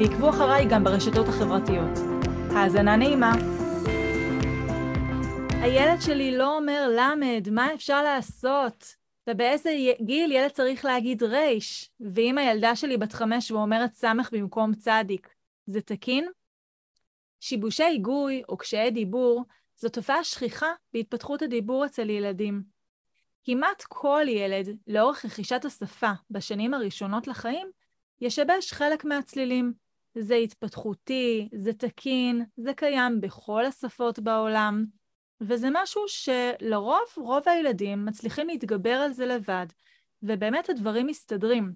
ועקבו אחריי גם ברשתות החברתיות. האזנה נעימה. הילד שלי לא אומר למד, מה אפשר לעשות? ובאיזה גיל ילד צריך להגיד רייש? ואם הילדה שלי בת חמש ואומרת סמך במקום צדיק, זה תקין? שיבושי היגוי או קשיי דיבור זו תופעה שכיחה בהתפתחות הדיבור אצל ילדים. כמעט כל ילד, לאורך רכישת השפה בשנים הראשונות לחיים, ישבש חלק מהצלילים. זה התפתחותי, זה תקין, זה קיים בכל השפות בעולם, וזה משהו שלרוב, רוב הילדים מצליחים להתגבר על זה לבד, ובאמת הדברים מסתדרים.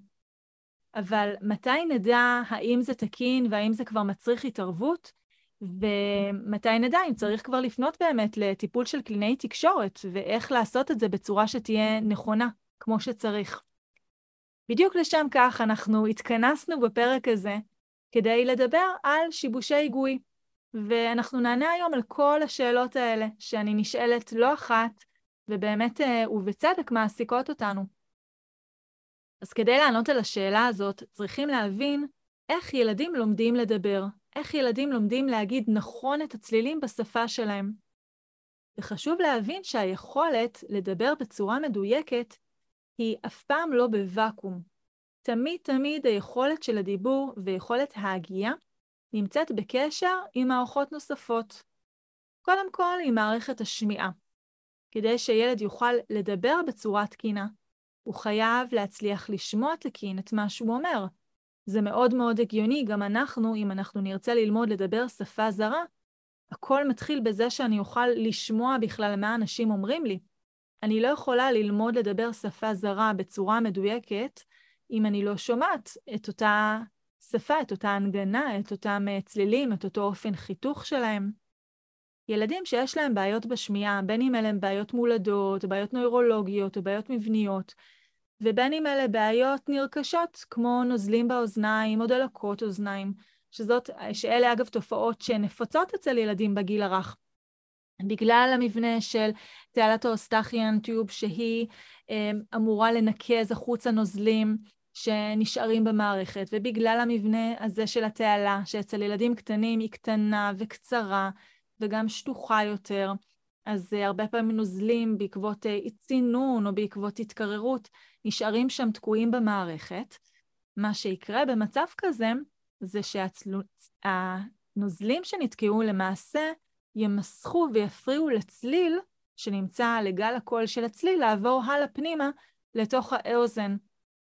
אבל מתי נדע האם זה תקין והאם זה כבר מצריך התערבות? ומתי נדע אם צריך כבר לפנות באמת לטיפול של קלינאי תקשורת, ואיך לעשות את זה בצורה שתהיה נכונה, כמו שצריך. בדיוק לשם כך אנחנו התכנסנו בפרק הזה כדי לדבר על שיבושי היגוי, ואנחנו נענה היום על כל השאלות האלה שאני נשאלת לא אחת, ובאמת אה, ובצדק מעסיקות אותנו. אז כדי לענות על השאלה הזאת, צריכים להבין איך ילדים לומדים לדבר, איך ילדים לומדים להגיד נכון את הצלילים בשפה שלהם. וחשוב להבין שהיכולת לדבר בצורה מדויקת היא אף פעם לא בוואקום. תמיד תמיד היכולת של הדיבור ויכולת ההגייה נמצאת בקשר עם מערכות נוספות. קודם כל עם מערכת השמיעה. כדי שילד יוכל לדבר בצורה תקינה, הוא חייב להצליח לשמוע תקין את מה שהוא אומר, זה מאוד מאוד הגיוני, גם אנחנו, אם אנחנו נרצה ללמוד לדבר שפה זרה, הכל מתחיל בזה שאני אוכל לשמוע בכלל מה אנשים אומרים לי. אני לא יכולה ללמוד לדבר שפה זרה בצורה מדויקת אם אני לא שומעת את אותה שפה, את אותה הנגנה, את אותם אה, צלילים, את אותו אופן חיתוך שלהם. ילדים שיש להם בעיות בשמיעה, בין אם אלה הם בעיות מולדות, בעיות נוירולוגיות או בעיות מבניות, ובין אם אלה בעיות נרכשות, כמו נוזלים באוזניים או דלקות אוזניים, שזאת, שאלה אגב תופעות שנפוצות אצל ילדים בגיל הרך. בגלל המבנה של תעלת האוסטחיאן טיוב, שהיא אמ, אמורה לנקז החוצה נוזלים שנשארים במערכת, ובגלל המבנה הזה של התעלה, שאצל ילדים קטנים היא קטנה וקצרה וגם שטוחה יותר, אז uh, הרבה פעמים נוזלים בעקבות uh, צינון או בעקבות התקררות, נשארים שם תקועים במערכת. מה שיקרה במצב כזה, זה שהנוזלים שנתקעו למעשה ימסכו ויפריעו לצליל שנמצא לגל הקול של הצליל לעבור הלאה פנימה לתוך האוזן.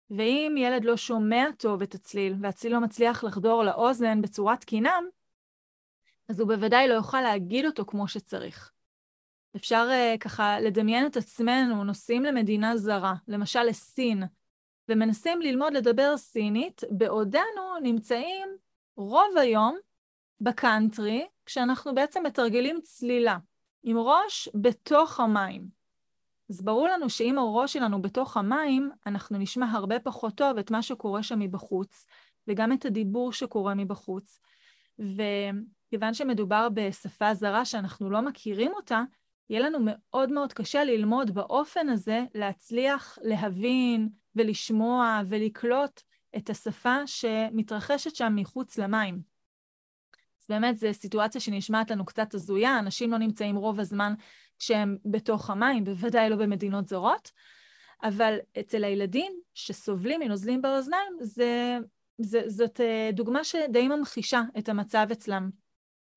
ואם ילד לא שומע טוב את הצליל והצליל לא מצליח לחדור לאוזן בצורה תקינה, אז הוא בוודאי לא יוכל להגיד אותו כמו שצריך. אפשר uh, ככה לדמיין את עצמנו נוסעים למדינה זרה, למשל לסין, ומנסים ללמוד לדבר סינית, בעודנו נמצאים רוב היום בקאנטרי, כשאנחנו בעצם מתרגלים צלילה, עם ראש בתוך המים. אז ברור לנו שאם הראש שלנו בתוך המים, אנחנו נשמע הרבה פחות טוב את מה שקורה שם מבחוץ, וגם את הדיבור שקורה מבחוץ. וכיוון שמדובר בשפה זרה שאנחנו לא מכירים אותה, יהיה לנו מאוד מאוד קשה ללמוד באופן הזה, להצליח להבין ולשמוע ולקלוט את השפה שמתרחשת שם מחוץ למים. אז באמת זו סיטואציה שנשמעת לנו קצת הזויה, אנשים לא נמצאים רוב הזמן כשהם בתוך המים, בוודאי לא במדינות זרות, אבל אצל הילדים שסובלים מנוזלים באוזניים, זה, זה, זאת אה, דוגמה שדי ממחישה את המצב אצלם.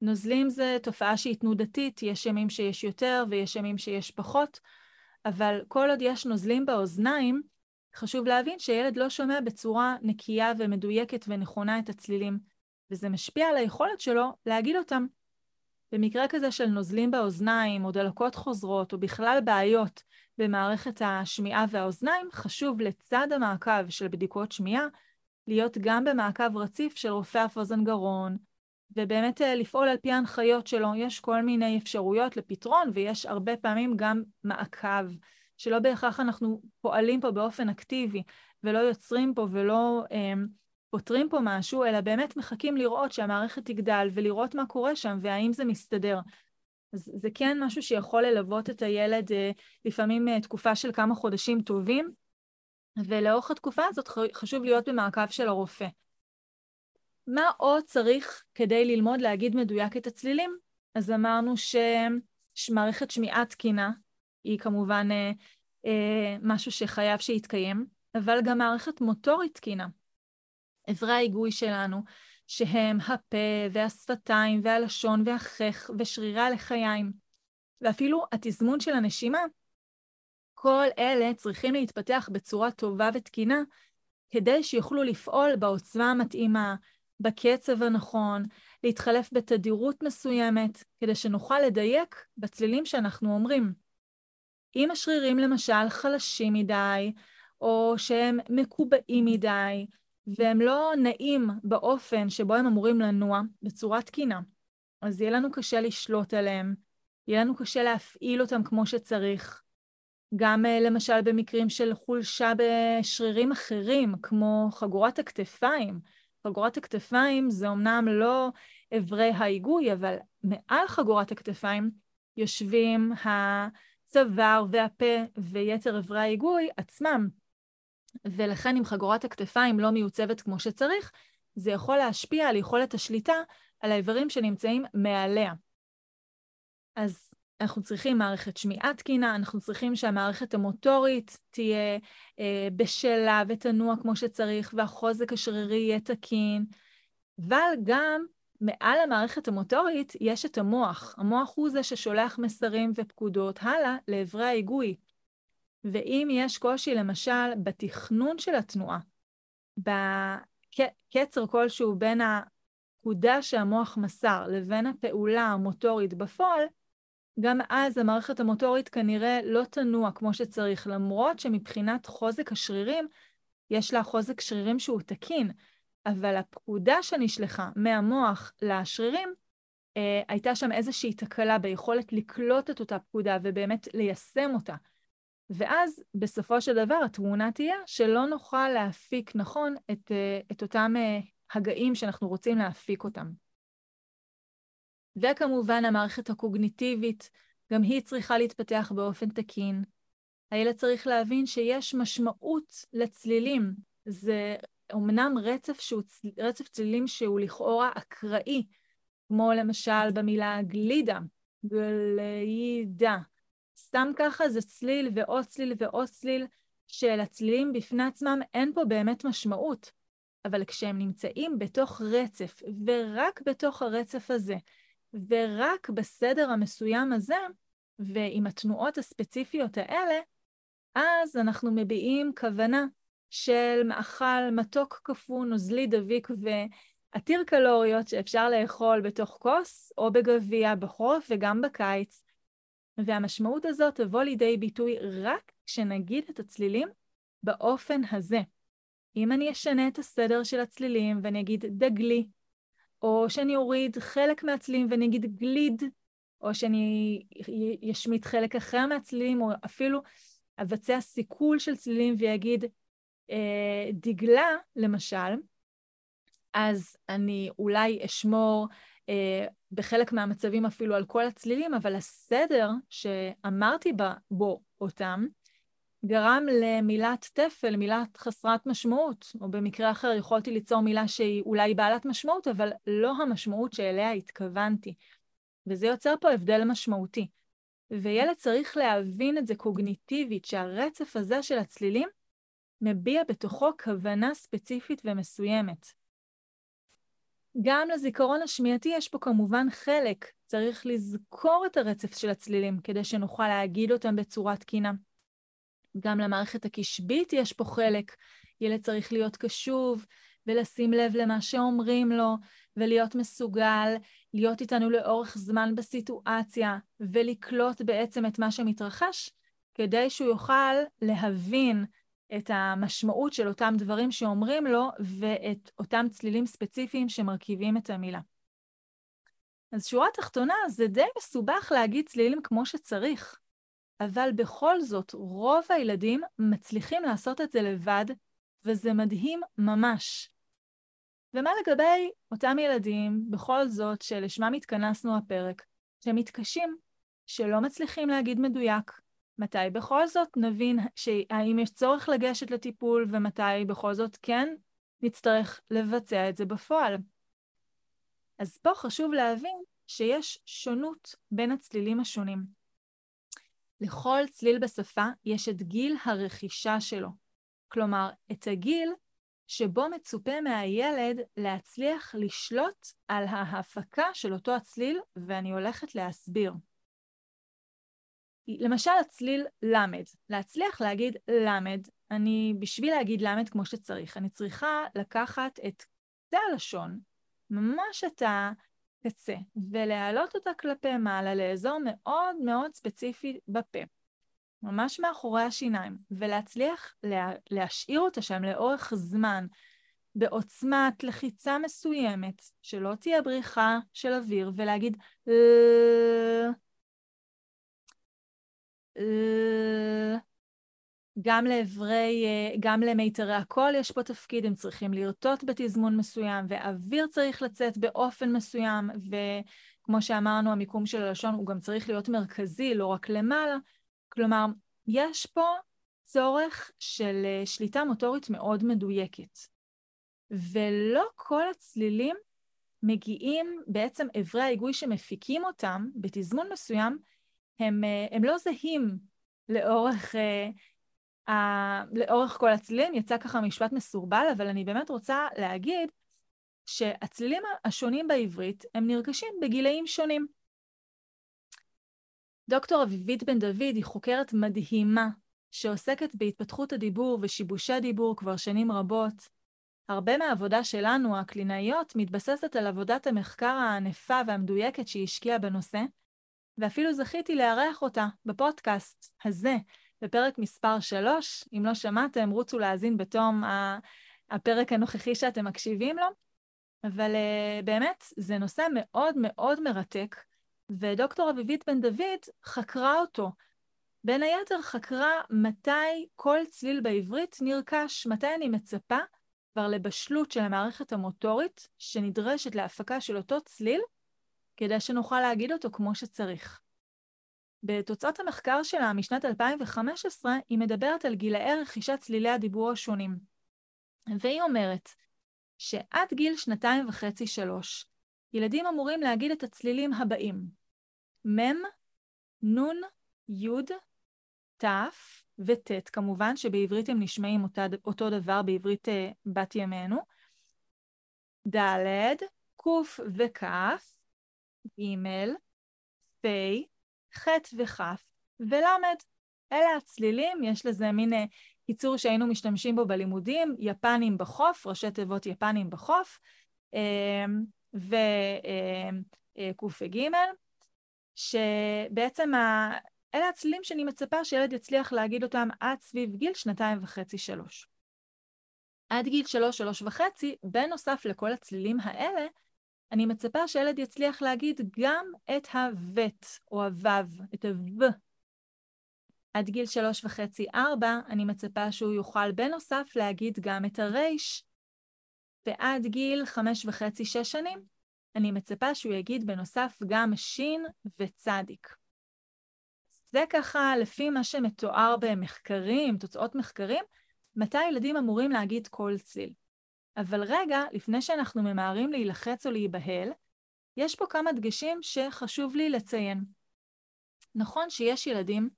נוזלים זה תופעה שהיא תנודתית, יש ימים שיש יותר ויש ימים שיש פחות, אבל כל עוד יש נוזלים באוזניים, חשוב להבין שילד לא שומע בצורה נקייה ומדויקת ונכונה את הצלילים, וזה משפיע על היכולת שלו להגיד אותם. במקרה כזה של נוזלים באוזניים, או דלקות חוזרות, או בכלל בעיות במערכת השמיעה והאוזניים, חשוב לצד המעקב של בדיקות שמיעה, להיות גם במעקב רציף של רופא אף אוזן גרון, ובאמת אה, לפעול על פי ההנחיות שלו. יש כל מיני אפשרויות לפתרון, ויש הרבה פעמים גם מעקב, שלא בהכרח אנחנו פועלים פה באופן אקטיבי, ולא יוצרים פה ולא אה, פותרים פה משהו, אלא באמת מחכים לראות שהמערכת תגדל, ולראות מה קורה שם, והאם זה מסתדר. אז זה כן משהו שיכול ללוות את הילד אה, לפעמים אה, תקופה של כמה חודשים טובים, ולאורך התקופה הזאת חשוב להיות במעקב של הרופא. מה עוד צריך כדי ללמוד להגיד מדויק את הצלילים? אז אמרנו שמערכת שמיעה תקינה היא כמובן אה, אה, משהו שחייב שיתקיים, אבל גם מערכת מוטורית תקינה. אברי ההיגוי שלנו, שהם הפה והשפתיים והלשון והחך ושרירי הלחיים, ואפילו התזמון של הנשימה, כל אלה צריכים להתפתח בצורה טובה ותקינה כדי שיוכלו לפעול בעוצמה המתאימה, בקצב הנכון, להתחלף בתדירות מסוימת, כדי שנוכל לדייק בצלילים שאנחנו אומרים. אם השרירים למשל חלשים מדי, או שהם מקובעים מדי, והם לא נעים באופן שבו הם אמורים לנוע בצורה תקינה, אז יהיה לנו קשה לשלוט עליהם, יהיה לנו קשה להפעיל אותם כמו שצריך. גם אה, למשל במקרים של חולשה בשרירים אחרים, כמו חגורת הכתפיים. חגורת הכתפיים זה אמנם לא אברי ההיגוי, אבל מעל חגורת הכתפיים יושבים הצוואר והפה ויתר אברי ההיגוי עצמם. ולכן אם חגורת הכתפיים לא מיוצבת כמו שצריך, זה יכול להשפיע על יכולת השליטה על האיברים שנמצאים מעליה. אז אנחנו צריכים מערכת שמיעה תקינה, אנחנו צריכים שהמערכת המוטורית תהיה אה, בשלה ותנוע כמו שצריך, והחוזק השרירי יהיה תקין, אבל גם מעל המערכת המוטורית יש את המוח. המוח הוא זה ששולח מסרים ופקודות הלאה לאברי ההיגוי. ואם יש קושי למשל בתכנון של התנועה, בקצר כלשהו בין הפקודה שהמוח מסר לבין הפעולה המוטורית בפועל, גם אז המערכת המוטורית כנראה לא תנוע כמו שצריך, למרות שמבחינת חוזק השרירים, יש לה חוזק שרירים שהוא תקין, אבל הפקודה שנשלחה מהמוח לשרירים, אה, הייתה שם איזושהי תקלה ביכולת לקלוט את אותה פקודה ובאמת ליישם אותה. ואז בסופו של דבר התמונה תהיה שלא נוכל להפיק נכון את, אה, את אותם אה, הגאים שאנחנו רוצים להפיק אותם. וכמובן המערכת הקוגניטיבית, גם היא צריכה להתפתח באופן תקין. הילד צריך להבין שיש משמעות לצלילים. זה אומנם רצף, שהוא, רצף צלילים שהוא לכאורה אקראי, כמו למשל במילה גלידה, גלידה. סתם ככה זה צליל ועוד צליל ועוד צליל, שלצלילים בפני עצמם אין פה באמת משמעות. אבל כשהם נמצאים בתוך רצף, ורק בתוך הרצף הזה, ורק בסדר המסוים הזה, ועם התנועות הספציפיות האלה, אז אנחנו מביעים כוונה של מאכל מתוק קפוא, נוזלי, דביק ועתיר קלוריות שאפשר לאכול בתוך כוס או בגביע בחורף וגם בקיץ. והמשמעות הזאת תבוא לידי ביטוי רק כשנגיד את הצלילים באופן הזה. אם אני אשנה את הסדר של הצלילים ואני אגיד דגלי, או שאני אוריד חלק מהצלילים ואני אגיד גליד, או שאני אשמיט חלק אחר מהצלילים, או אפילו אבצע סיכול של צלילים ויגיד אה, דגלה, למשל, אז אני אולי אשמור אה, בחלק מהמצבים אפילו על כל הצלילים, אבל הסדר שאמרתי בו אותם, גרם למילת תפל, מילת חסרת משמעות, או במקרה אחר יכולתי ליצור מילה שהיא אולי בעלת משמעות, אבל לא המשמעות שאליה התכוונתי. וזה יוצר פה הבדל משמעותי. וילד צריך להבין את זה קוגניטיבית, שהרצף הזה של הצלילים מביע בתוכו כוונה ספציפית ומסוימת. גם לזיכרון השמיעתי יש פה כמובן חלק, צריך לזכור את הרצף של הצלילים כדי שנוכל להגיד אותם בצורה תקינה. גם למערכת הקשבית יש פה חלק. ילד צריך להיות קשוב ולשים לב למה שאומרים לו, ולהיות מסוגל להיות איתנו לאורך זמן בסיטואציה, ולקלוט בעצם את מה שמתרחש, כדי שהוא יוכל להבין את המשמעות של אותם דברים שאומרים לו ואת אותם צלילים ספציפיים שמרכיבים את המילה. אז שורה תחתונה, זה די מסובך להגיד צלילים כמו שצריך, אבל בכל זאת, רוב הילדים מצליחים לעשות את זה לבד, וזה מדהים ממש. ומה לגבי אותם ילדים, בכל זאת, שלשמם התכנסנו הפרק, שמתקשים, שלא מצליחים להגיד מדויק, מתי בכל זאת נבין האם יש צורך לגשת לטיפול ומתי בכל זאת כן נצטרך לבצע את זה בפועל. אז פה חשוב להבין שיש שונות בין הצלילים השונים. לכל צליל בשפה יש את גיל הרכישה שלו. כלומר, את הגיל שבו מצופה מהילד להצליח לשלוט על ההפקה של אותו הצליל, ואני הולכת להסביר. למשל הצליל למד, להצליח להגיד למד, אני, בשביל להגיד למד כמו שצריך, אני צריכה לקחת את קצה הלשון, ממש את הקצה, ולהעלות אותה כלפי מעלה לאזור מאוד מאוד ספציפי בפה, ממש מאחורי השיניים, ולהצליח לה, להשאיר אותה שם לאורך זמן, בעוצמת לחיצה מסוימת, שלא תהיה בריחה של אוויר, ולהגיד גם לאיברי, גם למיתרי הקול יש פה תפקיד, הם צריכים לרטוט בתזמון מסוים, ואוויר צריך לצאת באופן מסוים, וכמו שאמרנו, המיקום של הלשון הוא גם צריך להיות מרכזי, לא רק למעלה. כלומר, יש פה צורך של אה, שליטה מוטורית מאוד מדויקת. ולא כל הצלילים מגיעים, בעצם אברי ההיגוי שמפיקים אותם בתזמון מסוים, הם, אה, הם לא זהים לאורך, uh, לאורך כל הצלילים. יצא ככה משפט מסורבל, אבל אני באמת רוצה להגיד שהצלילים השונים בעברית הם נרכשים בגילאים שונים. דוקטור אביבית בן דוד היא חוקרת מדהימה שעוסקת בהתפתחות הדיבור ושיבושי דיבור כבר שנים רבות. הרבה מהעבודה שלנו, הקלינאיות, מתבססת על עבודת המחקר הענפה והמדויקת שהיא השקיעה בנושא, ואפילו זכיתי לארח אותה בפודקאסט הזה, בפרק מספר 3. אם לא שמעתם, רוצו להאזין בתום הפרק הנוכחי שאתם מקשיבים לו. אבל uh, באמת, זה נושא מאוד מאוד מרתק, ודוקטור אביבית בן דוד חקרה אותו. בין היתר חקרה מתי כל צליל בעברית נרכש, מתי אני מצפה כבר לבשלות של המערכת המוטורית שנדרשת להפקה של אותו צליל, כדי שנוכל להגיד אותו כמו שצריך. בתוצאות המחקר שלה משנת 2015, היא מדברת על גילאי רכישת צלילי הדיבור השונים. והיא אומרת שעד גיל שנתיים וחצי-שלוש, ילדים אמורים להגיד את הצלילים הבאים: מ', נ', י', ת' וט', כמובן שבעברית הם נשמעים אותה, אותו דבר בעברית uh, בת ימינו, ד', ק' וכ', ג', פ', ח' וכ' ול'. אלה הצלילים, יש לזה מין אה, קיצור שהיינו משתמשים בו בלימודים, יפנים בחוף, ראשי תיבות יפנים בחוף, אמ, וק' וג', שבעצם ה... אלה הצלילים שאני מצפה שילד יצליח להגיד אותם עד סביב גיל שנתיים וחצי, שלוש. עד גיל שלוש, שלוש וחצי, בנוסף לכל הצלילים האלה, אני מצפה שילד יצליח להגיד גם את הוות או הוו, את הוו. עד גיל שלוש וחצי, ארבע, אני מצפה שהוא יוכל בנוסף להגיד גם את הרייש. ועד גיל חמש וחצי, שש שנים, אני מצפה שהוא יגיד בנוסף גם שין וצדיק. זה ככה לפי מה שמתואר במחקרים, תוצאות מחקרים, מתי ילדים אמורים להגיד כל ציל. אבל רגע, לפני שאנחנו ממהרים להילחץ או להיבהל, יש פה כמה דגשים שחשוב לי לציין. נכון שיש ילדים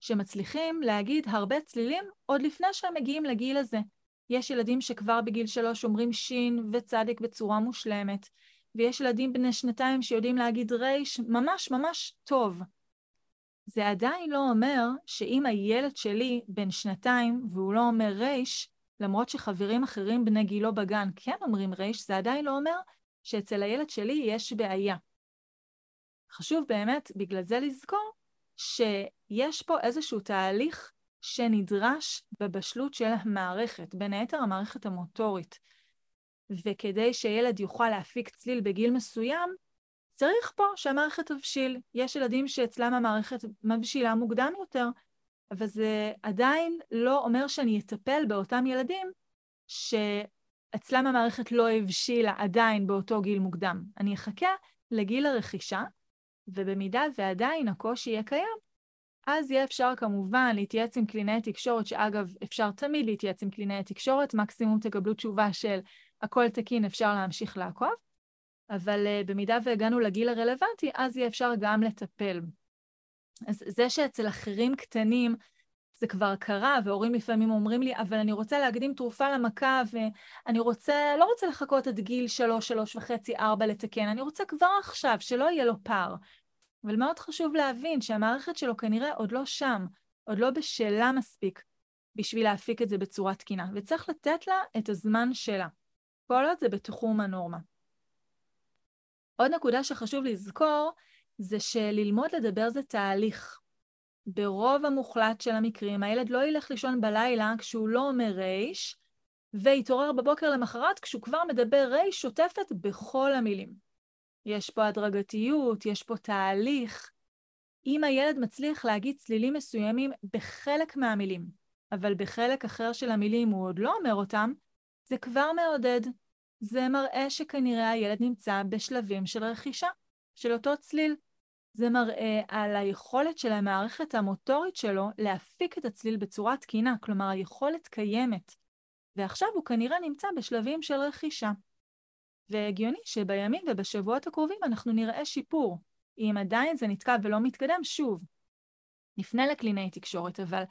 שמצליחים להגיד הרבה צלילים עוד לפני שהם מגיעים לגיל הזה. יש ילדים שכבר בגיל שלוש אומרים שין וצדיק בצורה מושלמת, ויש ילדים בני שנתיים שיודעים להגיד רייש ממש ממש טוב. זה עדיין לא אומר שאם הילד שלי בן שנתיים והוא לא אומר רייש, למרות שחברים אחרים בני גילו בגן כן אומרים רייש, זה עדיין לא אומר שאצל הילד שלי יש בעיה. חשוב באמת בגלל זה לזכור שיש פה איזשהו תהליך שנדרש בבשלות של המערכת, בין היתר המערכת המוטורית. וכדי שילד יוכל להפיק צליל בגיל מסוים, צריך פה שהמערכת תבשיל. יש ילדים שאצלם המערכת מבשילה מוקדם יותר, אבל זה עדיין לא אומר שאני אטפל באותם ילדים שאצלם המערכת לא הבשילה עדיין באותו גיל מוקדם. אני אחכה לגיל הרכישה, ובמידה ועדיין הקושי יהיה קיים, אז יהיה אפשר כמובן להתייעץ עם קלינאי תקשורת, שאגב, אפשר תמיד להתייעץ עם קלינאי תקשורת, מקסימום תקבלו תשובה של הכל תקין, אפשר להמשיך לעקוב, אבל uh, במידה והגענו לגיל הרלוונטי, אז יהיה אפשר גם לטפל. אז זה שאצל אחרים קטנים זה כבר קרה, והורים לפעמים אומרים לי, אבל אני רוצה להקדים תרופה למכה, ואני רוצה, לא רוצה לחכות עד גיל שלוש, שלוש וחצי, ארבע לתקן, אני רוצה כבר עכשיו, שלא יהיה לו פער. אבל מאוד חשוב להבין שהמערכת שלו כנראה עוד לא שם, עוד לא בשלה מספיק בשביל להפיק את זה בצורה תקינה, וצריך לתת לה את הזמן שלה. כל עוד זה בתחום הנורמה. עוד נקודה שחשוב לזכור, זה שללמוד לדבר זה תהליך. ברוב המוחלט של המקרים, הילד לא ילך לישון בלילה כשהוא לא אומר רייש, ויתעורר בבוקר למחרת כשהוא כבר מדבר רייש שוטפת בכל המילים. יש פה הדרגתיות, יש פה תהליך. אם הילד מצליח להגיד צלילים מסוימים בחלק מהמילים, אבל בחלק אחר של המילים הוא עוד לא אומר אותם, זה כבר מעודד. זה מראה שכנראה הילד נמצא בשלבים של רכישה, של אותו צליל. זה מראה על היכולת של המערכת המוטורית שלו להפיק את הצליל בצורה תקינה, כלומר היכולת קיימת. ועכשיו הוא כנראה נמצא בשלבים של רכישה. והגיוני שבימים ובשבועות הקרובים אנחנו נראה שיפור. אם עדיין זה נתקע ולא מתקדם, שוב, נפנה לקלינאי תקשורת, אבל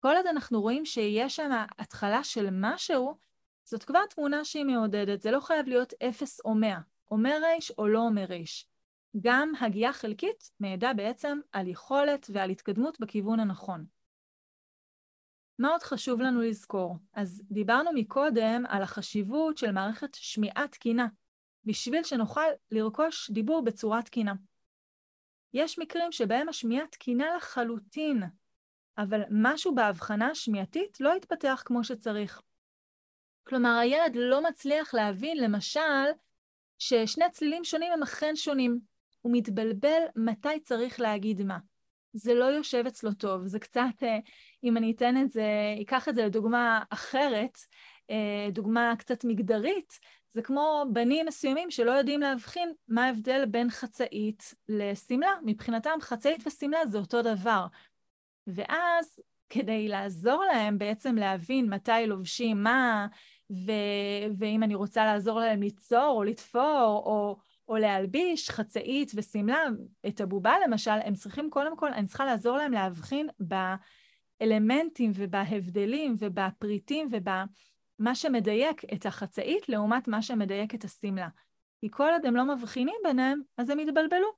כל עוד אנחנו רואים שיש שם התחלה של משהו, זאת כבר תמונה שהיא מעודדת, זה לא חייב להיות אפס או מאה, אומר ריש או לא אומר ריש. גם הגייה חלקית מעידה בעצם על יכולת ועל התקדמות בכיוון הנכון. מה עוד חשוב לנו לזכור? אז דיברנו מקודם על החשיבות של מערכת שמיעה תקינה, בשביל שנוכל לרכוש דיבור בצורה תקינה. יש מקרים שבהם השמיעה תקינה לחלוטין, אבל משהו בהבחנה השמיעתית לא התפתח כמו שצריך. כלומר, הילד לא מצליח להבין, למשל, ששני צלילים שונים הם אכן שונים. הוא מתבלבל מתי צריך להגיד מה. זה לא יושב אצלו טוב, זה קצת, אה, אם אני אתן את זה, אקח את זה לדוגמה אחרת, אה, דוגמה קצת מגדרית, זה כמו בנים מסוימים שלא יודעים להבחין מה ההבדל בין חצאית לשמלה. מבחינתם חצאית ושמלה זה אותו דבר. ואז כדי לעזור להם בעצם להבין מתי לובשים מה, ו- ואם אני רוצה לעזור להם ליצור או לתפור, או, או להלביש חצאית ושמלה, את הבובה למשל, הם צריכים קודם כל, אני צריכה לעזור להם להבחין באלמנטים ובהבדלים ובפריטים ובמה שמדייק את החצאית לעומת מה שמדייק את השמלה. כי כל עוד הם לא מבחינים ביניהם, אז הם יתבלבלו.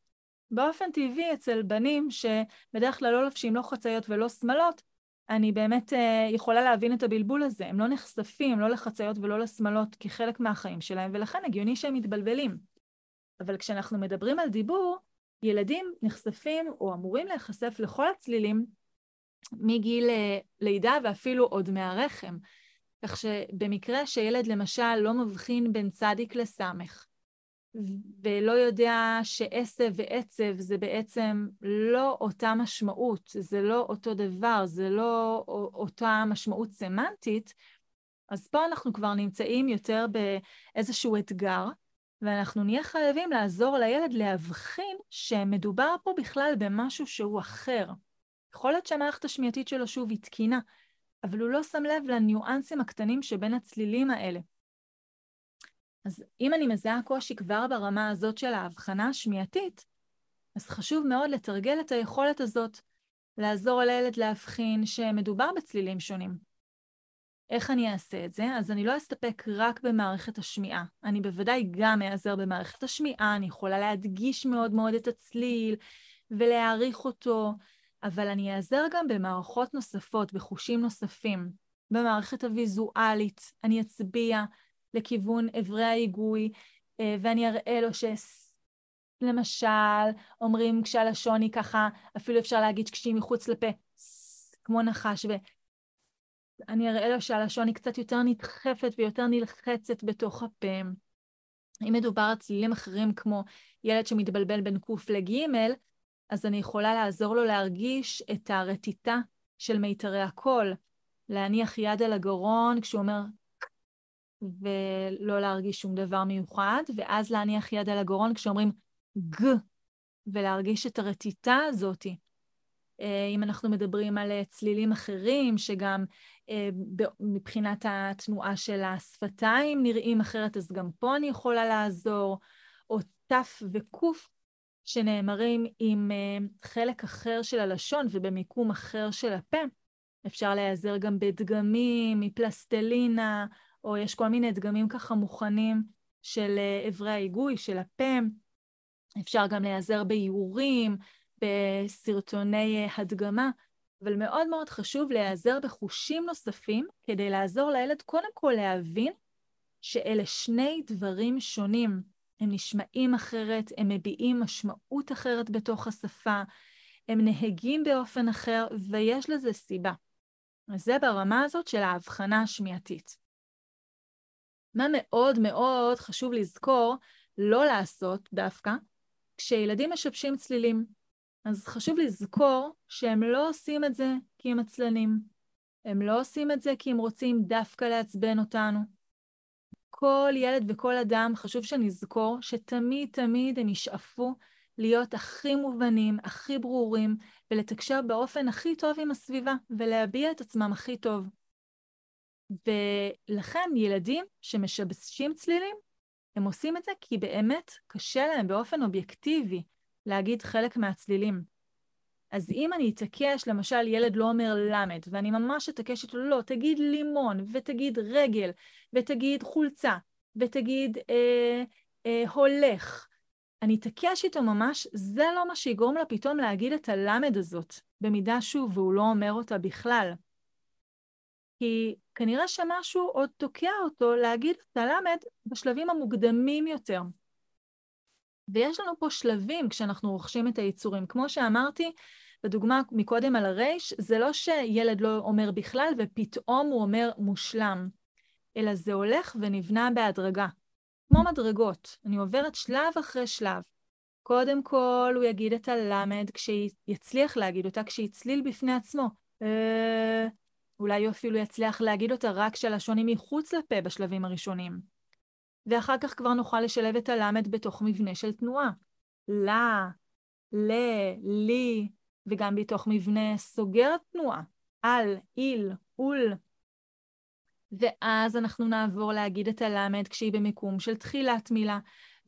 באופן טבעי אצל בנים שבדרך כלל לא לובשים לא חצאיות ולא שמלות, אני באמת uh, יכולה להבין את הבלבול הזה. הם לא נחשפים לא לחצאיות ולא לשמלות כחלק מהחיים שלהם, ולכן הגיוני שהם מתבלבלים. אבל כשאנחנו מדברים על דיבור, ילדים נחשפים או אמורים להיחשף לכל הצלילים מגיל uh, לידה ואפילו עוד מהרחם. כך שבמקרה שילד למשל לא מבחין בין צדיק לסמך, ולא יודע שעשב ועצב זה בעצם לא אותה משמעות, זה לא אותו דבר, זה לא אותה משמעות סמנטית, אז פה אנחנו כבר נמצאים יותר באיזשהו אתגר, ואנחנו נהיה חייבים לעזור לילד להבחין שמדובר פה בכלל במשהו שהוא אחר. יכול להיות שהמערכת השמיעתית שלו שוב היא תקינה, אבל הוא לא שם לב לניואנסים הקטנים שבין הצלילים האלה. אז אם אני מזהה קושי כבר ברמה הזאת של ההבחנה השמיעתית, אז חשוב מאוד לתרגל את היכולת הזאת, לעזור לילד להבחין שמדובר בצלילים שונים. איך אני אעשה את זה? אז אני לא אסתפק רק במערכת השמיעה. אני בוודאי גם אעזר במערכת השמיעה, אני יכולה להדגיש מאוד מאוד את הצליל ולהעריך אותו, אבל אני אעזר גם במערכות נוספות, בחושים נוספים. במערכת הוויזואלית, אני אצביע לכיוון אברי ההיגוי, אה, ואני אראה לו ש... למשל, אומרים כשהלשון היא ככה, אפילו אפשר להגיד כשהיא מחוץ לפה, כמו נחש, ואני אראה לו שהלשון היא קצת יותר נדחפת ויותר נלחצת בתוך הפה. אם מדובר על צלילים אחרים כמו ילד שמתבלבל בין ק' לג', אז אני יכולה לעזור לו להרגיש את הרטיטה של מיתרי הקול, להניח יד על הגרון כשהוא אומר ולא להרגיש שום דבר מיוחד, ואז להניח יד על הגרון כשאומרים ג, ולהרגיש את הרטיטה הזאתי. אה, אם אנחנו מדברים על אה, צלילים אחרים, שגם אה, מבחינת התנועה של השפתיים נראים אחרת, אז גם פה אני יכולה לעזור, או ת' וק' שנאמרים עם חלק אחר של הלשון ובמיקום אחר של הפה. אפשר להיעזר גם בדגמים, מפלסטלינה, או יש כל מיני דגמים ככה מוכנים של אברי ההיגוי, של הפה. אפשר גם להיעזר באיורים, בסרטוני הדגמה, אבל מאוד מאוד חשוב להיעזר בחושים נוספים כדי לעזור לילד קודם כל להבין שאלה שני דברים שונים. הם נשמעים אחרת, הם מביעים משמעות אחרת בתוך השפה, הם נהגים באופן אחר, ויש לזה סיבה. אז זה ברמה הזאת של ההבחנה השמיעתית. מה מאוד מאוד חשוב לזכור לא לעשות דווקא, כשילדים משבשים צלילים. אז חשוב לזכור שהם לא עושים את זה כי הם עצלנים. הם לא עושים את זה כי הם רוצים דווקא לעצבן אותנו. כל ילד וכל אדם, חשוב שנזכור שתמיד תמיד הם ישאפו להיות הכי מובנים, הכי ברורים, ולתקשר באופן הכי טוב עם הסביבה, ולהביע את עצמם הכי טוב. ולכן ילדים שמשבשים צלילים, הם עושים את זה כי באמת קשה להם באופן אובייקטיבי להגיד חלק מהצלילים. אז אם אני אתעקש, למשל ילד לא אומר למד, ואני ממש אתעקש איתו, לא, תגיד לימון, ותגיד רגל, ותגיד חולצה, ותגיד אה, אה, הולך. אני אתעקש איתו ממש, זה לא מה שיגרום לה פתאום להגיד את הלמד הזאת, במידה שוב, והוא לא אומר אותה בכלל. כי כנראה שמשהו עוד תוקע אותו להגיד את הלמד בשלבים המוקדמים יותר. ויש לנו פה שלבים כשאנחנו רוכשים את היצורים. כמו שאמרתי, בדוגמה מקודם על הרייש, זה לא שילד לא אומר בכלל ופתאום הוא אומר מושלם, אלא זה הולך ונבנה בהדרגה. כמו מדרגות, אני עוברת שלב אחרי שלב. קודם כל הוא יגיד את הלמד כשיצליח להגיד אותה, כשיצליל בפני עצמו. אולי הוא אפילו יצליח להגיד אותה רק כשהלשון היא מחוץ לפה בשלבים הראשונים. ואחר כך כבר נוכל לשלב את הלמד בתוך מבנה של תנועה. לה, ל, לי, וגם בתוך מבנה סוגר תנועה. על, איל, אול. ואז אנחנו נעבור להגיד את הלמד כשהיא במיקום של תחילת מילה,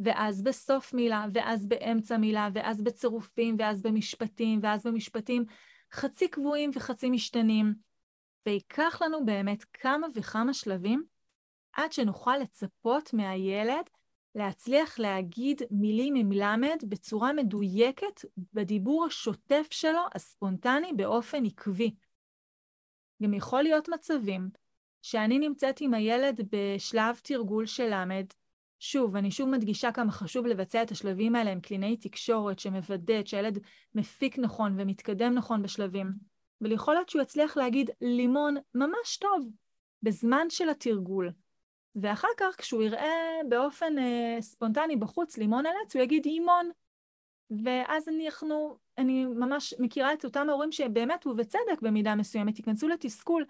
ואז בסוף מילה, ואז באמצע מילה, ואז בצירופים, ואז במשפטים, ואז במשפטים חצי קבועים וחצי משתנים. וייקח לנו באמת כמה וכמה שלבים עד שנוכל לצפות מהילד להצליח להגיד מילים עם למד בצורה מדויקת בדיבור השוטף שלו, הספונטני, באופן עקבי. גם יכול להיות מצבים שאני נמצאת עם הילד בשלב תרגול של למד, שוב, אני שוב מדגישה כמה חשוב לבצע את השלבים האלה עם קלינאי תקשורת שמוודאת שהילד מפיק נכון ומתקדם נכון בשלבים. ויכול להיות שהוא יצליח להגיד לימון ממש טוב בזמן של התרגול. ואחר כך כשהוא יראה באופן אה, ספונטני בחוץ לימון על עץ, הוא יגיד אימון. ואז אנחנו, אני ממש מכירה את אותם ההורים שבאמת, ובצדק במידה מסוימת, ייכנסו לתסכול,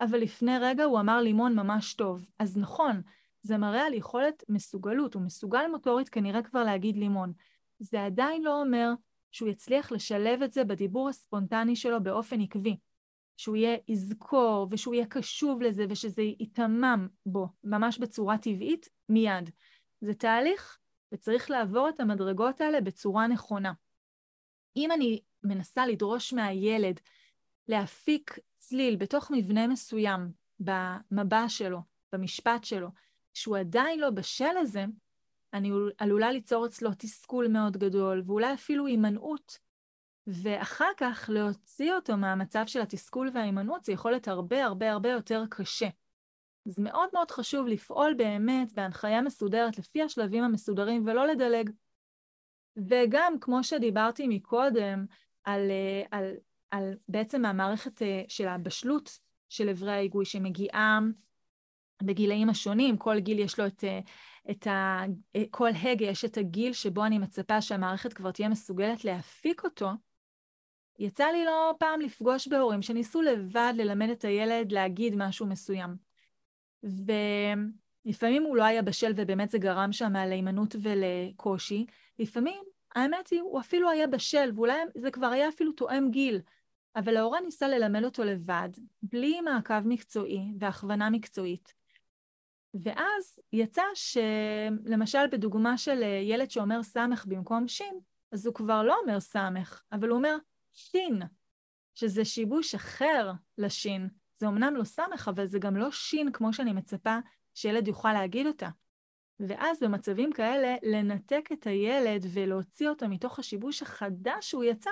אבל לפני רגע הוא אמר לימון ממש טוב. אז נכון, זה מראה על יכולת מסוגלות, הוא מסוגל מוטורית כנראה כבר להגיד לימון. זה עדיין לא אומר שהוא יצליח לשלב את זה בדיבור הספונטני שלו באופן עקבי. שהוא יהיה יזכור ושהוא יהיה קשוב לזה ושזה ייטמם בו ממש בצורה טבעית מיד. זה תהליך וצריך לעבור את המדרגות האלה בצורה נכונה. אם אני מנסה לדרוש מהילד להפיק צליל בתוך מבנה מסוים במבע שלו, במשפט שלו, שהוא עדיין לא בשל לזה, אני עלולה ליצור אצלו תסכול מאוד גדול, ואולי אפילו הימנעות ואחר כך להוציא אותו מהמצב של התסכול וההימנעות זה יכול להיות הרבה הרבה הרבה יותר קשה. אז מאוד מאוד חשוב לפעול באמת בהנחיה מסודרת לפי השלבים המסודרים ולא לדלג. וגם כמו שדיברתי מקודם על, על על בעצם המערכת אה, של הבשלות של אברי ההיגוי שמגיעה בגילאים השונים, כל גיל יש לו את, אה, את ה... אה, כל הגה יש את הגיל שבו אני מצפה שהמערכת כבר תהיה מסוגלת להפיק אותו. יצא לי לא פעם לפגוש בהורים שניסו לבד ללמד את הילד להגיד משהו מסוים. ולפעמים הוא לא היה בשל ובאמת זה גרם שם להימנעות ולקושי. לפעמים, האמת היא, הוא אפילו היה בשל, ואולי זה כבר היה אפילו תואם גיל. אבל ההורה ניסה ללמד אותו לבד, בלי מעקב מקצועי והכוונה מקצועית. ואז יצא שלמשל בדוגמה של ילד שאומר סמך במקום שין, אז הוא כבר לא אומר סמך, אבל הוא אומר שין, שזה שיבוש אחר לשין. זה אמנם לא סמך, אבל זה גם לא שין כמו שאני מצפה שילד יוכל להגיד אותה. ואז במצבים כאלה, לנתק את הילד ולהוציא אותו מתוך השיבוש החדש שהוא יצר,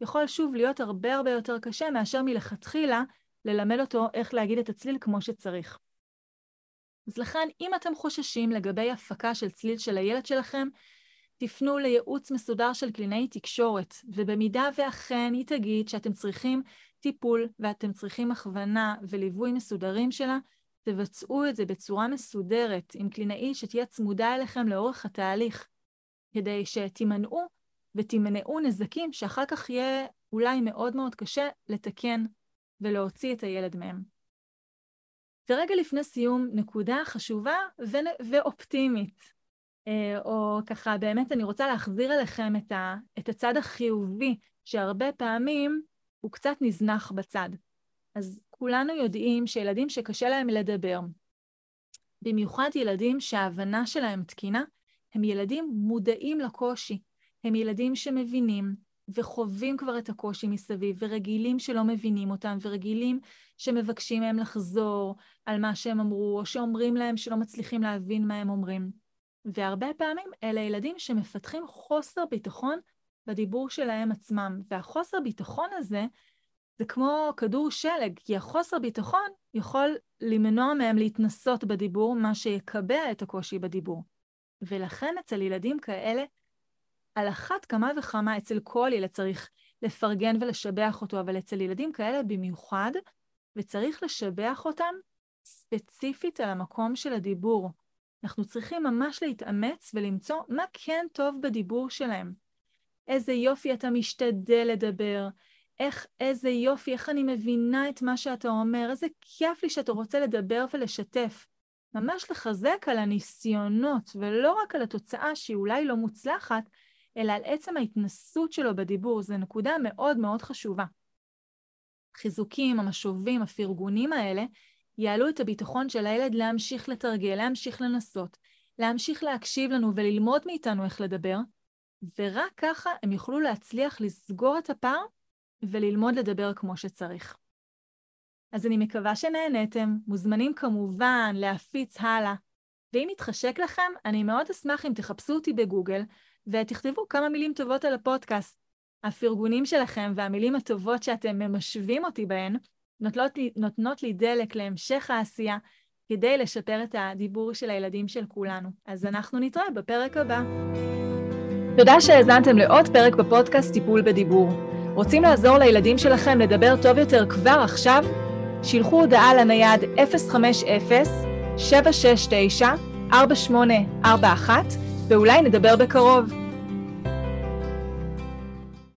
יכול שוב להיות הרבה הרבה יותר קשה מאשר מלכתחילה ללמד אותו איך להגיד את הצליל כמו שצריך. אז לכן, אם אתם חוששים לגבי הפקה של צליל של הילד שלכם, תפנו לייעוץ מסודר של קלינאי תקשורת, ובמידה ואכן היא תגיד שאתם צריכים טיפול ואתם צריכים הכוונה וליווי מסודרים שלה, תבצעו את זה בצורה מסודרת עם קלינאית שתהיה צמודה אליכם לאורך התהליך, כדי שתימנעו ותמנעו נזקים שאחר כך יהיה אולי מאוד מאוד קשה לתקן ולהוציא את הילד מהם. ורגע לפני סיום, נקודה חשובה ו- ואופטימית, אה, או ככה באמת אני רוצה להחזיר אליכם את, ה- את הצד החיובי, שהרבה פעמים הוא קצת נזנח בצד. אז כולנו יודעים שילדים שקשה להם לדבר, במיוחד ילדים שההבנה שלהם תקינה, הם ילדים מודעים לקושי. הם ילדים שמבינים וחווים כבר את הקושי מסביב, ורגילים שלא מבינים אותם, ורגילים שמבקשים מהם לחזור על מה שהם אמרו, או שאומרים להם שלא מצליחים להבין מה הם אומרים. והרבה פעמים אלה ילדים שמפתחים חוסר ביטחון בדיבור שלהם עצמם. והחוסר ביטחון הזה זה כמו כדור שלג, כי החוסר ביטחון יכול למנוע מהם להתנסות בדיבור, מה שיקבע את הקושי בדיבור. ולכן אצל ילדים כאלה, על אחת כמה וכמה אצל כל ילד צריך לפרגן ולשבח אותו, אבל אצל ילדים כאלה במיוחד, וצריך לשבח אותם ספציפית על המקום של הדיבור. אנחנו צריכים ממש להתאמץ ולמצוא מה כן טוב בדיבור שלהם. איזה יופי אתה משתדל לדבר, איך, איזה יופי, איך אני מבינה את מה שאתה אומר, איזה כיף לי שאתה רוצה לדבר ולשתף. ממש לחזק על הניסיונות, ולא רק על התוצאה שהיא אולי לא מוצלחת, אלא על עצם ההתנסות שלו בדיבור. זו נקודה מאוד מאוד חשובה. חיזוקים, המשובים, הפרגונים האלה, יעלו את הביטחון של הילד להמשיך לתרגל, להמשיך לנסות, להמשיך להקשיב לנו וללמוד מאיתנו איך לדבר, ורק ככה הם יוכלו להצליח לסגור את הפער וללמוד לדבר כמו שצריך. אז אני מקווה שנהניתם, מוזמנים כמובן להפיץ הלאה, ואם יתחשק לכם, אני מאוד אשמח אם תחפשו אותי בגוגל ותכתבו כמה מילים טובות על הפודקאסט. הפרגונים שלכם והמילים הטובות שאתם ממשווים אותי בהן נותנות לי, נותנות לי דלק להמשך העשייה כדי לשפר את הדיבור של הילדים של כולנו. אז אנחנו נתראה בפרק הבא. תודה שהאזנתם לעוד פרק בפודקאסט טיפול בדיבור. רוצים לעזור לילדים שלכם לדבר טוב יותר כבר עכשיו? שילחו הודעה לנייד 050-769-4841 ואולי נדבר בקרוב.